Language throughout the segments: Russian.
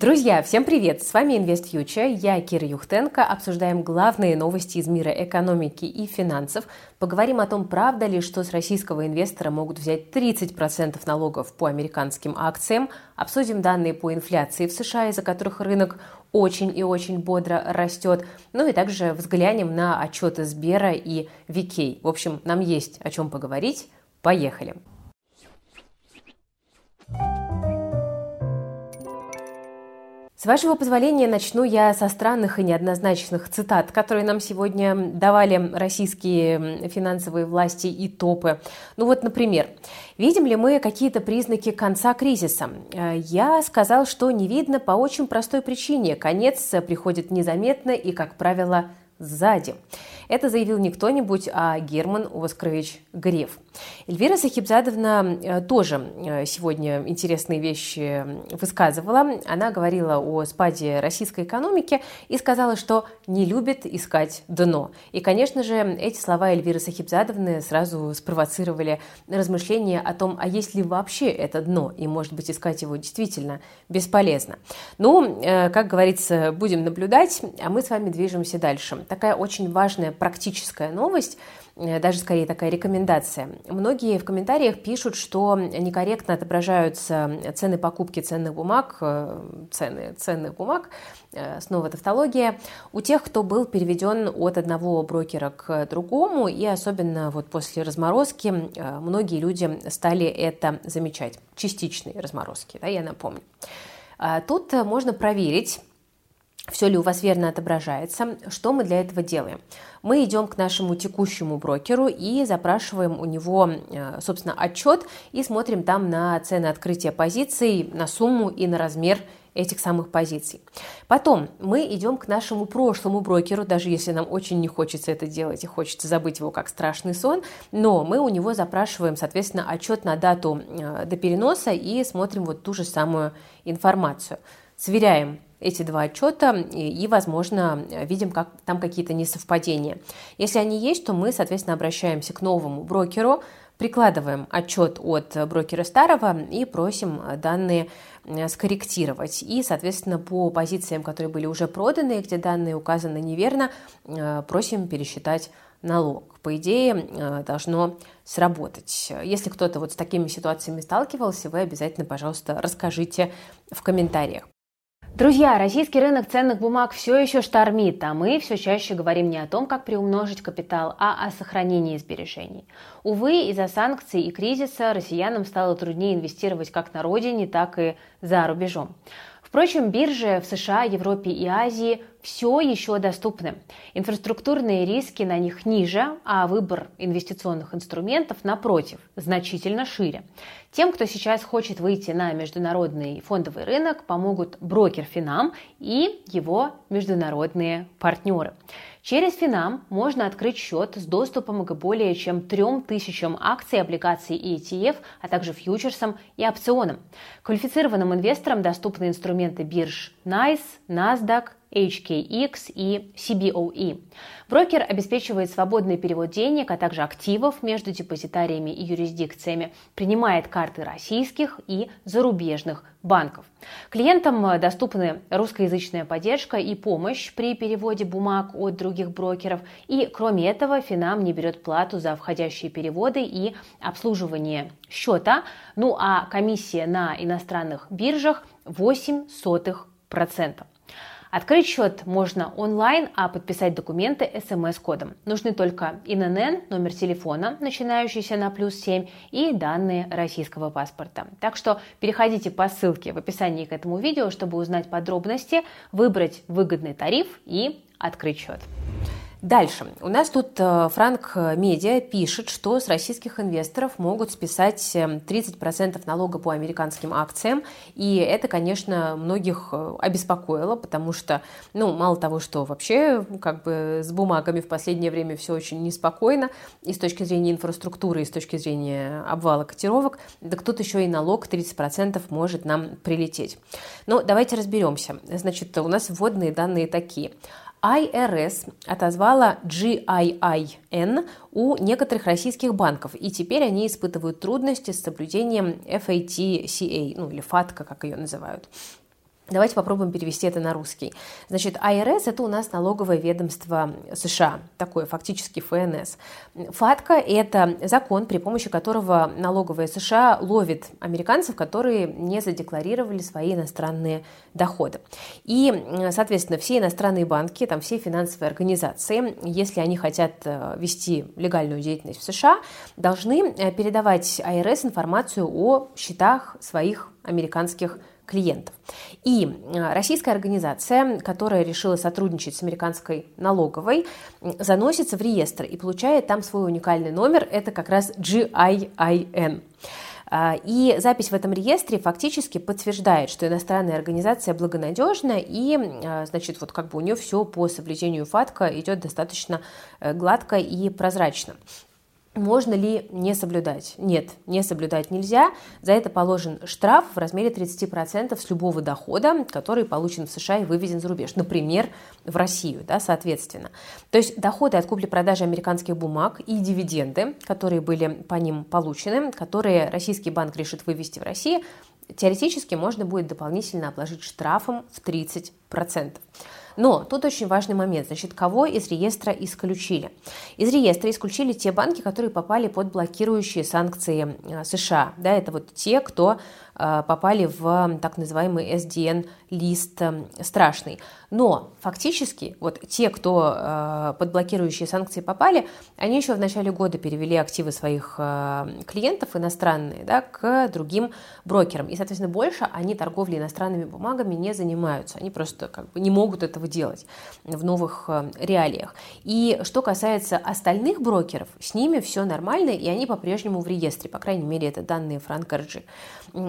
Друзья, всем привет! С вами Invest Future, я Кира Юхтенко. Обсуждаем главные новости из мира экономики и финансов. Поговорим о том, правда ли, что с российского инвестора могут взять 30% налогов по американским акциям. Обсудим данные по инфляции в США, из-за которых рынок очень и очень бодро растет. Ну и также взглянем на отчеты Сбера и Викей. В общем, нам есть о чем поговорить. Поехали! С вашего позволения начну я со странных и неоднозначных цитат, которые нам сегодня давали российские финансовые власти и топы. Ну вот, например, видим ли мы какие-то признаки конца кризиса? Э, я сказал, что не видно по очень простой причине. Конец приходит незаметно и, как правило, сзади. Это заявил не кто-нибудь, а Герман Оскарович Греф. Эльвира Сахибзадовна э, тоже э, сегодня интересные вещи высказывала. Она говорила о спаде российской экономики и сказала, что не любит искать дно. И, конечно же, эти слова Эльвиры Сахибзадовны сразу спровоцировали размышления о том, а есть ли вообще это дно, и, может быть, искать его действительно бесполезно. Ну, э, как говорится, будем наблюдать, а мы с вами движемся дальше. Такая очень важная практическая новость, э, даже скорее такая рекомендация. Многие в комментариях пишут, что некорректно отображаются цены покупки ценных бумаг, э, цены ценных бумаг, э, снова тавтология, у тех, кто был переведен от одного брокера к другому, и особенно вот после разморозки многие люди стали это замечать. Частичные разморозки, да, я напомню. Тут можно проверить, все ли у вас верно отображается. Что мы для этого делаем? Мы идем к нашему текущему брокеру и запрашиваем у него, э, собственно, отчет и смотрим там на цены открытия позиций, на сумму и на размер этих самых позиций. Потом мы идем к нашему прошлому брокеру, даже если нам очень не хочется это делать и хочется забыть его как страшный сон, но мы у него запрашиваем, соответственно, отчет на дату э, до переноса и смотрим вот ту же самую информацию. Сверяем эти два отчета и, возможно, видим, как там какие-то несовпадения. Если они есть, то мы, соответственно, обращаемся к новому брокеру, прикладываем отчет от брокера старого и просим данные э, скорректировать. И, соответственно, по позициям, которые были уже проданы, где данные указаны неверно, э, просим пересчитать налог. По идее, э, должно сработать. Если кто-то вот с такими ситуациями сталкивался, вы обязательно, пожалуйста, расскажите в комментариях. Друзья, российский рынок ценных бумаг все еще штормит, а мы все чаще говорим не о том, как приумножить капитал, а о сохранении сбережений. Увы, из-за санкций и кризиса россиянам стало труднее инвестировать как на родине, так и за рубежом. Впрочем, биржи в США, Европе и Азии все еще доступны. Инфраструктурные риски на них ниже, а выбор инвестиционных инструментов, напротив, значительно шире. Тем, кто сейчас хочет выйти на международный фондовый рынок, помогут брокер Финам и его международные партнеры. Через Финам можно открыть счет с доступом к более чем 3000 акций, облигаций и ETF, а также фьючерсам и опционам. Квалифицированным инвесторам доступны инструменты бирж NICE, NASDAQ, HKX и CBOE. Брокер обеспечивает свободный перевод денег, а также активов между депозитариями и юрисдикциями, принимает карты российских и зарубежных банков. Клиентам доступны русскоязычная поддержка и помощь при переводе бумаг от других брокеров. И кроме этого, Финам не берет плату за входящие переводы и обслуживание счета. Ну а комиссия на иностранных биржах 8 сотых. Открыть счет можно онлайн, а подписать документы смс-кодом. Нужны только ИНН, номер телефона, начинающийся на плюс 7, и данные российского паспорта. Так что переходите по ссылке в описании к этому видео, чтобы узнать подробности, выбрать выгодный тариф и открыть счет. Дальше. У нас тут э, Франк Медиа пишет, что с российских инвесторов могут списать 30% эм, налога по американским акциям. И это, конечно, многих э, обеспокоило, потому что, ну, мало того, что вообще как бы с бумагами в последнее время все очень неспокойно и с точки зрения инфраструктуры, и с точки зрения обвала котировок, так тут еще и налог 30% может нам прилететь. Но давайте разберемся. Значит, у нас вводные данные такие – IRS отозвала GIIN у некоторых российских банков, и теперь они испытывают трудности с соблюдением FATCA, ну или FATCA, как ее называют. Давайте попробуем перевести это на русский. Значит, IRS – это у нас налоговое ведомство США, такое фактически ФНС. ФАТКА – это закон, при помощи которого налоговая США ловит американцев, которые не задекларировали свои иностранные доходы. И, соответственно, все иностранные банки, там все финансовые организации, если они хотят э, вести легальную деятельность в США, должны э, передавать IRS информацию о счетах своих американских клиентов. И э, российская организация, которая решила сотрудничать с американской налоговой, заносится в реестр и получает там свой уникальный номер, это как раз GIIN. А, и запись в этом реестре фактически подтверждает, что иностранная организация благонадежна, и, а, значит, вот как бы у нее все по соблюдению ФАТКа идет достаточно э, гладко и прозрачно. Можно ли не соблюдать? Нет, не соблюдать нельзя. За это положен штраф в размере 30% с любого дохода, который получен в США и вывезен за рубеж. Например, в Россию, да, соответственно. То есть доходы от купли-продажи американских бумаг и дивиденды, которые были по ним получены, которые российский банк решит вывести в Россию, теоретически можно будет дополнительно обложить штрафом в 30%. Но тут очень важный момент. Значит, кого из реестра исключили? Из реестра исключили те банки, которые попали под блокирующие санкции э, США. Да, это вот те, кто Э, попали в так называемый SDN-лист э, страшный. Но фактически вот те, кто э, под блокирующие санкции попали, они еще в начале года перевели активы своих клиентов иностранные да, к другим брокерам. И, соответственно, больше они торговлей иностранными бумагами не занимаются. Они просто как бы не могут этого делать в новых реалиях. И что касается остальных брокеров, с ними все нормально, и они по-прежнему в реестре. По крайней мере, это данные Франк Арджи.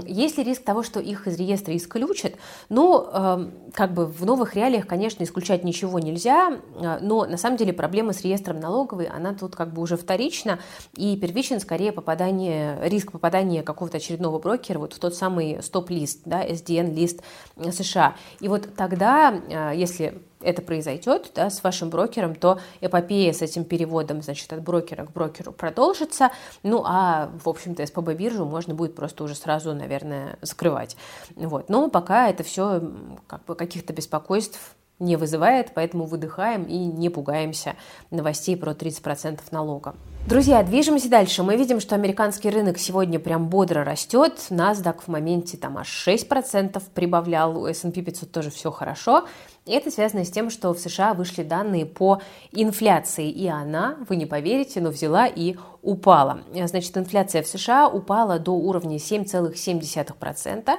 Есть ли риск того, что их из реестра исключат? Ну, эм, как бы в новых реалиях, конечно, исключать ничего нельзя, э, но на самом деле проблема с реестром налоговой, она тут как бы уже вторична, и первичен скорее попадание, риск попадания какого-то очередного брокера вот в тот самый стоп-лист, да, SDN-лист США. И вот тогда, э, если это произойдет да, с вашим брокером, то эпопея с этим переводом, значит, от брокера к брокеру продолжится. Ну, а, в общем-то, СПБ биржу можно будет просто уже сразу, наверное, закрывать. Вот. Но пока это все как бы каких-то беспокойств не вызывает, поэтому выдыхаем и не пугаемся новостей про 30% налога. Друзья, движемся дальше. Мы видим, что американский рынок сегодня прям бодро растет. NASDAQ в моменте там аж 6% прибавлял, у S&P 500 тоже все хорошо. И это связано с тем, что в США вышли данные по инфляции, и она, вы не поверите, но взяла и упала. Значит, инфляция в США упала до уровня 7,7%, а,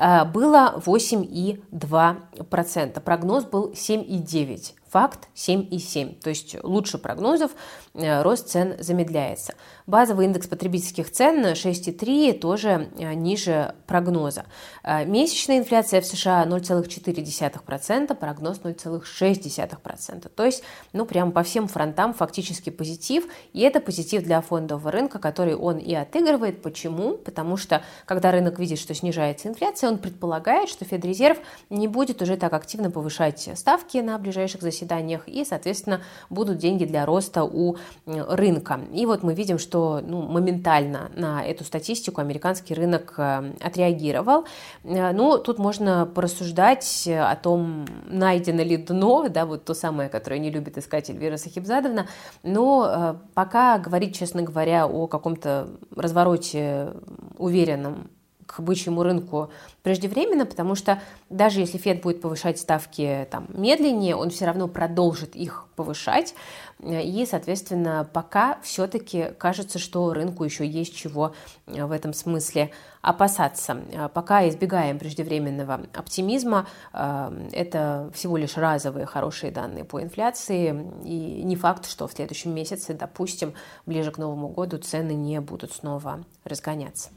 было 8,2%, прогноз был 7,9%. Факт 7,7, то есть лучше прогнозов, э, рост цен замедляется. Базовый индекс потребительских цен 6,3 тоже э, ниже прогноза. Э, месячная инфляция в США 0,4%, прогноз 0,6%. То есть, ну, прям по всем фронтам фактически позитив. И это позитив для фондового рынка, который он и отыгрывает. Почему? Потому что, когда рынок видит, что снижается инфляция, он предполагает, что Федрезерв не будет уже так активно повышать ставки на ближайших заседаниях заседаниях, и, соответственно, будут деньги для роста у рынка. И вот мы видим, что ну, моментально на эту статистику американский рынок э, отреагировал. Э, ну, тут можно порассуждать о том, найдено ли дно, да, вот то самое, которое не любит искать Эльвира Сахибзадовна, но э, пока говорить, честно говоря, о каком-то развороте уверенном к бычьему рынку преждевременно, потому что даже если Фед будет повышать ставки там, медленнее, он все равно продолжит их повышать. И, соответственно, пока все-таки кажется, что рынку еще есть чего в этом смысле опасаться. Пока избегаем преждевременного оптимизма, э, это всего лишь разовые хорошие данные по инфляции, и не факт, что в следующем месяце, допустим, ближе к Новому году цены не будут снова разгоняться.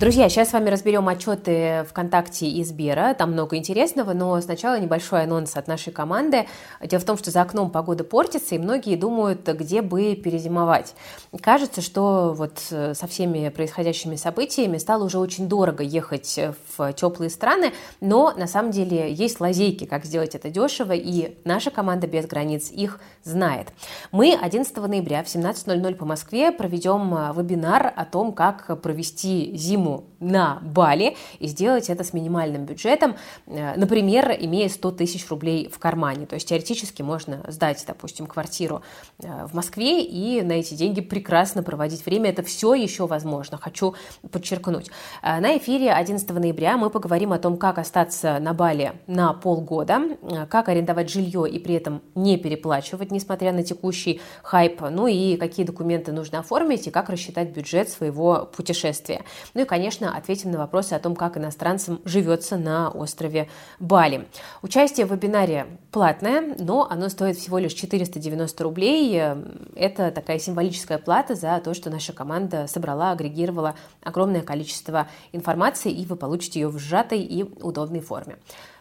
Друзья, сейчас с вами разберем отчеты ВКонтакте и Сбера. Там много интересного, но сначала небольшой анонс от нашей команды. Дело в том, что за окном погода портится, и многие думают, где бы перезимовать. Кажется, что вот э, со всеми происходящими событиями стало уже очень дорого ехать в теплые страны, но на самом деле есть лазейки, как сделать это дешево, и наша команда без границ их знает. Мы 11 ноября в 17.00 по Москве проведем э, вебинар о том, как провести зиму зиму на Бали и сделать это с минимальным бюджетом, э, например, имея 100 тысяч рублей в кармане. То есть теоретически можно сдать, допустим, квартиру э, в Москве и на эти деньги прекрасно проводить время. Это все еще возможно, хочу подчеркнуть. Э, на эфире 11 ноября мы поговорим о том, как остаться на Бали на полгода, как арендовать жилье и при этом не переплачивать, несмотря на текущий хайп, ну и какие документы нужно оформить и как рассчитать бюджет своего путешествия. И, конечно, ответим на вопросы о том, как иностранцам живется на острове Бали. Участие в вебинаре платное, но оно стоит всего лишь 490 рублей. Это такая символическая плата за то, что наша команда собрала, агрегировала огромное количество информации, и вы получите ее в сжатой и удобной форме.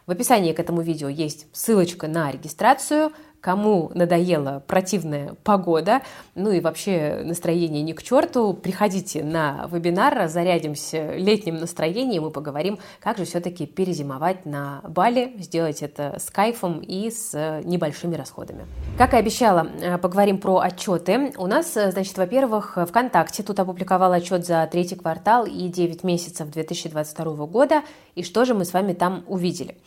В описании к этому видео есть ссылочка на регистрацию – Кому надоела противная погода, ну и вообще настроение не к черту, приходите на вебинар, зарядимся летним настроением и поговорим, как же все-таки перезимовать на Бали, сделать это с кайфом и с небольшими расходами. Как и обещала, э, поговорим про отчеты. У нас, э, значит, во-первых, ВКонтакте тут опубликовал отчет за третий квартал и 9 месяцев 2022 года. И что же мы с вами там увидели?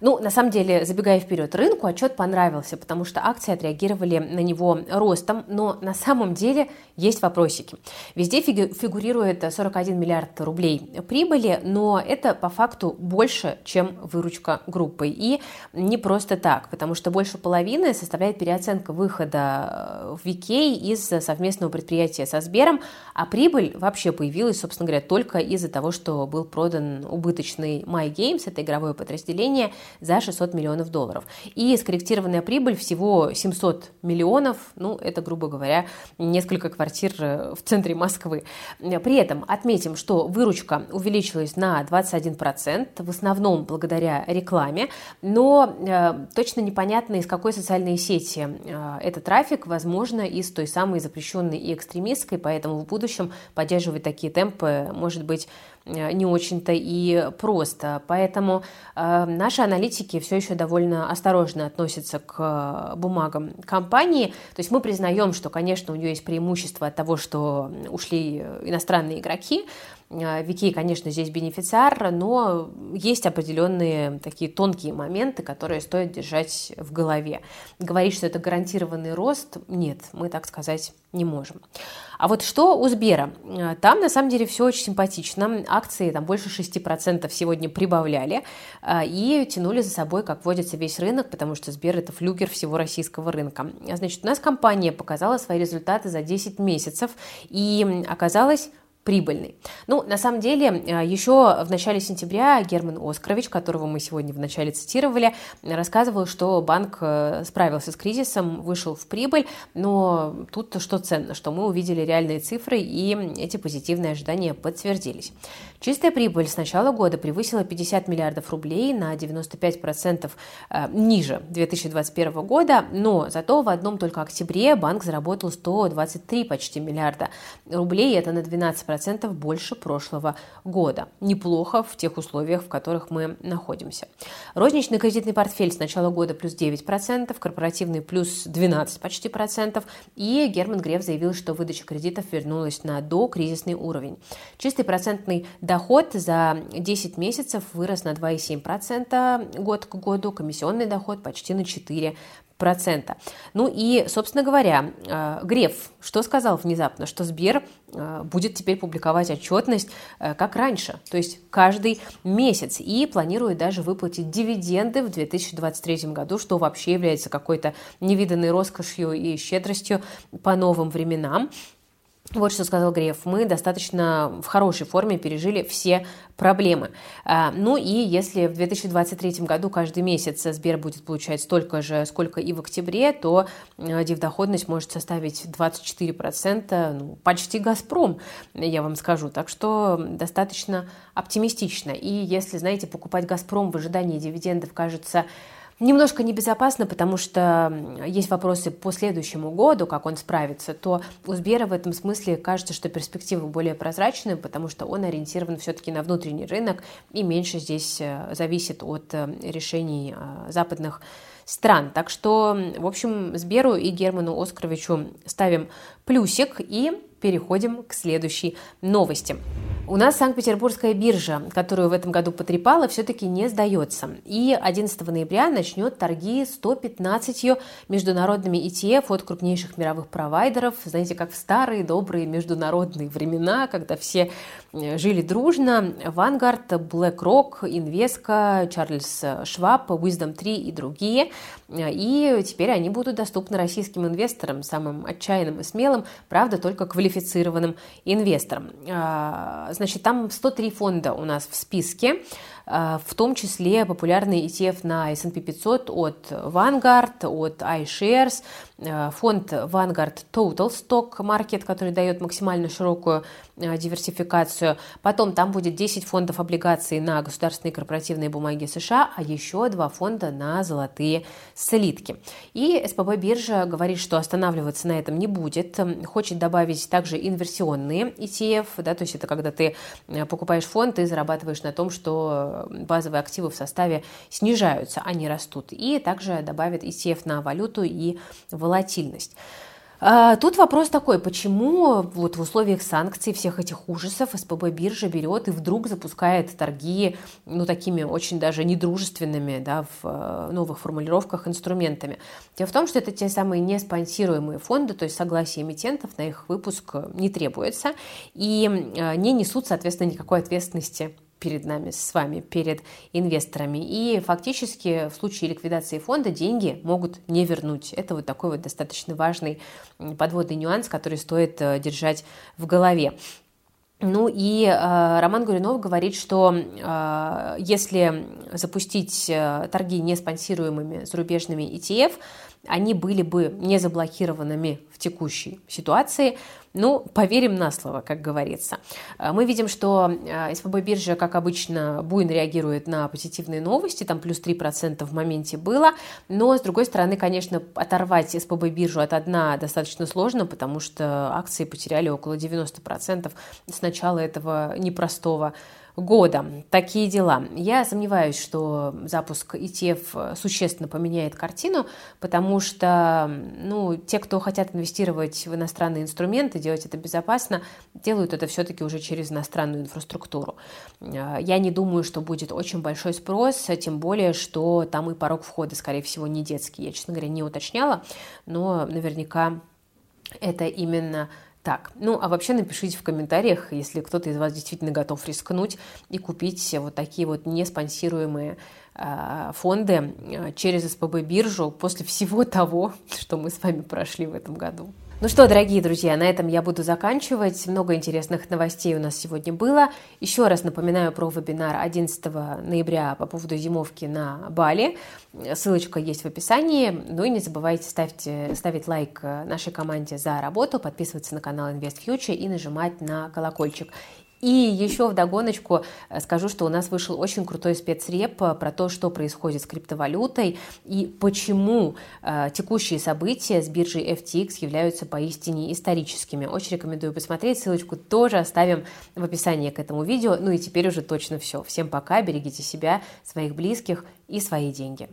Ну, на самом деле, забегая вперед, рынку отчет понравился, потому что акции отреагировали на него ростом, но на самом деле есть вопросики. Везде фигурирует 41 миллиард рублей прибыли, но это по факту больше, чем выручка группы. И не просто так, потому что больше половины составляет переоценка выхода в Викей из совместного предприятия со Сбером, а прибыль вообще появилась, собственно говоря, только из-за того, что был продан убыточный MyGames, это игровое подразделение, за 600 миллионов долларов. И скорректированная прибыль всего 700 миллионов, ну, это, грубо говоря, несколько квартир э, в центре Москвы. При этом отметим, что выручка увеличилась на 21%, в основном благодаря рекламе, но э, точно непонятно, из какой социальной сети э, этот трафик, возможно, из той самой запрещенной и экстремистской, поэтому в будущем поддерживать такие темпы может быть не очень-то и просто. Поэтому э, наши аналитики все еще довольно осторожно относятся к э, бумагам компании. То есть мы признаем, что, конечно, у нее есть преимущество от того, что ушли иностранные игроки, Вики, конечно, здесь бенефициар, но есть определенные такие тонкие моменты, которые стоит держать в голове. Говорить, что это гарантированный рост, нет, мы так сказать не можем. А вот что у Сбера? Там на самом деле все очень симпатично. Акции там больше 6% сегодня прибавляли а, и тянули за собой, как водится, весь рынок, потому что Сбер это флюгер всего российского рынка. Значит, у нас компания показала свои результаты за 10 месяцев и оказалась прибыльный. Ну, на самом деле, э, еще в начале сентября Герман Оскарович, которого мы сегодня в начале цитировали, рассказывал, что банк э, справился с кризисом, вышел в прибыль, но тут что ценно, что мы увидели реальные цифры, и эти позитивные ожидания подтвердились. Чистая прибыль с начала года превысила 50 миллиардов рублей на 95% э, ниже 2021 года, но зато в одном только октябре банк заработал 123 почти миллиарда рублей, это на 12% больше прошлого года. Неплохо в тех условиях, в которых мы находимся. Розничный кредитный портфель с начала года плюс 9%, корпоративный плюс 12 почти процентов, и Герман Греф заявил, что выдача кредитов вернулась на докризисный уровень. Чистый процентный Доход за 10 месяцев вырос на 2,7% год к году, комиссионный доход почти на 4%. Процента. Ну и, собственно говоря, э, Греф что сказал внезапно? Что Сбер э, будет теперь публиковать отчетность э, как раньше, то есть каждый месяц, и планирует даже выплатить дивиденды в 2023 году, что вообще является какой-то невиданной роскошью и щедростью по новым временам. Вот что сказал Греф. Мы достаточно в хорошей форме пережили все проблемы. А, ну и если в 2023 году каждый месяц Сбер будет получать столько же, сколько и в октябре, то э, дивдоходность может составить 24%, ну, почти «Газпром», я вам скажу. Так что достаточно оптимистично. И если, знаете, покупать «Газпром» в ожидании дивидендов кажется немножко небезопасно, потому что есть вопросы по следующему году, как он справится, то у Сбера в этом смысле кажется, что перспективы более прозрачные, потому что он ориентирован все-таки на внутренний рынок и меньше здесь э, зависит от э, решений э, западных стран. Так что, в общем, Сберу и Герману Оскаровичу ставим плюсик и переходим к следующей новости. У нас Санкт-Петербургская биржа, которую в этом году потрепала, все-таки не сдается. И 11 ноября начнет торги 115 международными ETF от крупнейших мировых провайдеров. Знаете, как в старые добрые международные времена, когда все жили дружно. Vanguard, BlackRock, Invesco, Charles Schwab, Wisdom 3 и другие. И теперь они будут доступны российским инвесторам, самым отчаянным и смелым, правда, только квалифицированным инвесторам а, Значит, там 103 фонда у нас в списке. А, в том числе популярный ETF на S&P 500 от Vanguard, от iShares, а, фонд Vanguard Total Stock Market, который дает максимально широкую а, диверсификацию. Потом там будет 10 фондов облигаций на государственные корпоративные бумаги США, а еще два фонда на золотые слитки. И СПБ биржа говорит, что останавливаться на этом не будет, хочет добавить также инверсионные ETF, да, то есть это когда ты покупаешь фонд и зарабатываешь на том, что базовые активы в составе снижаются, а не растут. И также добавит ETF на валюту и волатильность. А, тут вопрос такой, почему вот в условиях санкций, всех этих ужасов СПБ биржа берет и вдруг запускает торги, ну, такими очень даже недружественными, да, в э, новых формулировках инструментами. Дело в том, что это те самые неспонсируемые фонды, то есть согласие эмитентов на их выпуск не требуется и э, не несут, соответственно, никакой ответственности перед нами, с вами, перед инвесторами. И фактически в случае ликвидации фонда деньги могут не вернуть. Это вот такой вот достаточно важный подводный нюанс, который стоит э, держать в голове. Ну и э, Роман Гуринов говорит, что э, если запустить э, торги не спонсируемыми зарубежными ETF, они были бы не заблокированными в текущей ситуации. Ну, поверим на слово, как говорится. Э, мы видим, что э, СПБ биржа, как обычно, буйно реагирует на позитивные новости, там плюс 3% в моменте было, но, с другой стороны, конечно, оторвать СПБ биржу от дна достаточно сложно, потому что акции потеряли около 90% с начала этого непростого года. Такие дела. Я сомневаюсь, что запуск ETF существенно поменяет картину, потому что ну, те, кто хотят инвестировать в иностранные инструменты, делать это безопасно, делают это все-таки уже через иностранную инфраструктуру. Я не думаю, что будет очень большой спрос, тем более, что там и порог входа, скорее всего, не детский. Я, честно говоря, не уточняла, но наверняка это именно так, ну а вообще напишите в комментариях, если кто-то из вас действительно готов рискнуть и купить вот такие вот неспонсируемые э, фонды через СПБ биржу после всего того, что мы с вами прошли в этом году. Ну что, дорогие друзья, на этом я буду заканчивать. Много интересных новостей у нас сегодня было. Еще раз напоминаю про вебинар 11 ноября по поводу зимовки на Бали. Ссылочка есть в описании. Ну и не забывайте ставить, ставить лайк нашей команде за работу, подписываться на канал Invest Future и нажимать на колокольчик. И еще в догоночку э, скажу, что у нас вышел очень крутой спецреп э, про то, что происходит с криптовалютой и почему э, текущие события с биржей FTX являются поистине историческими. Очень рекомендую посмотреть, ссылочку тоже оставим в описании к этому видео. Ну и теперь уже точно все. Всем пока, берегите себя, своих близких и свои деньги.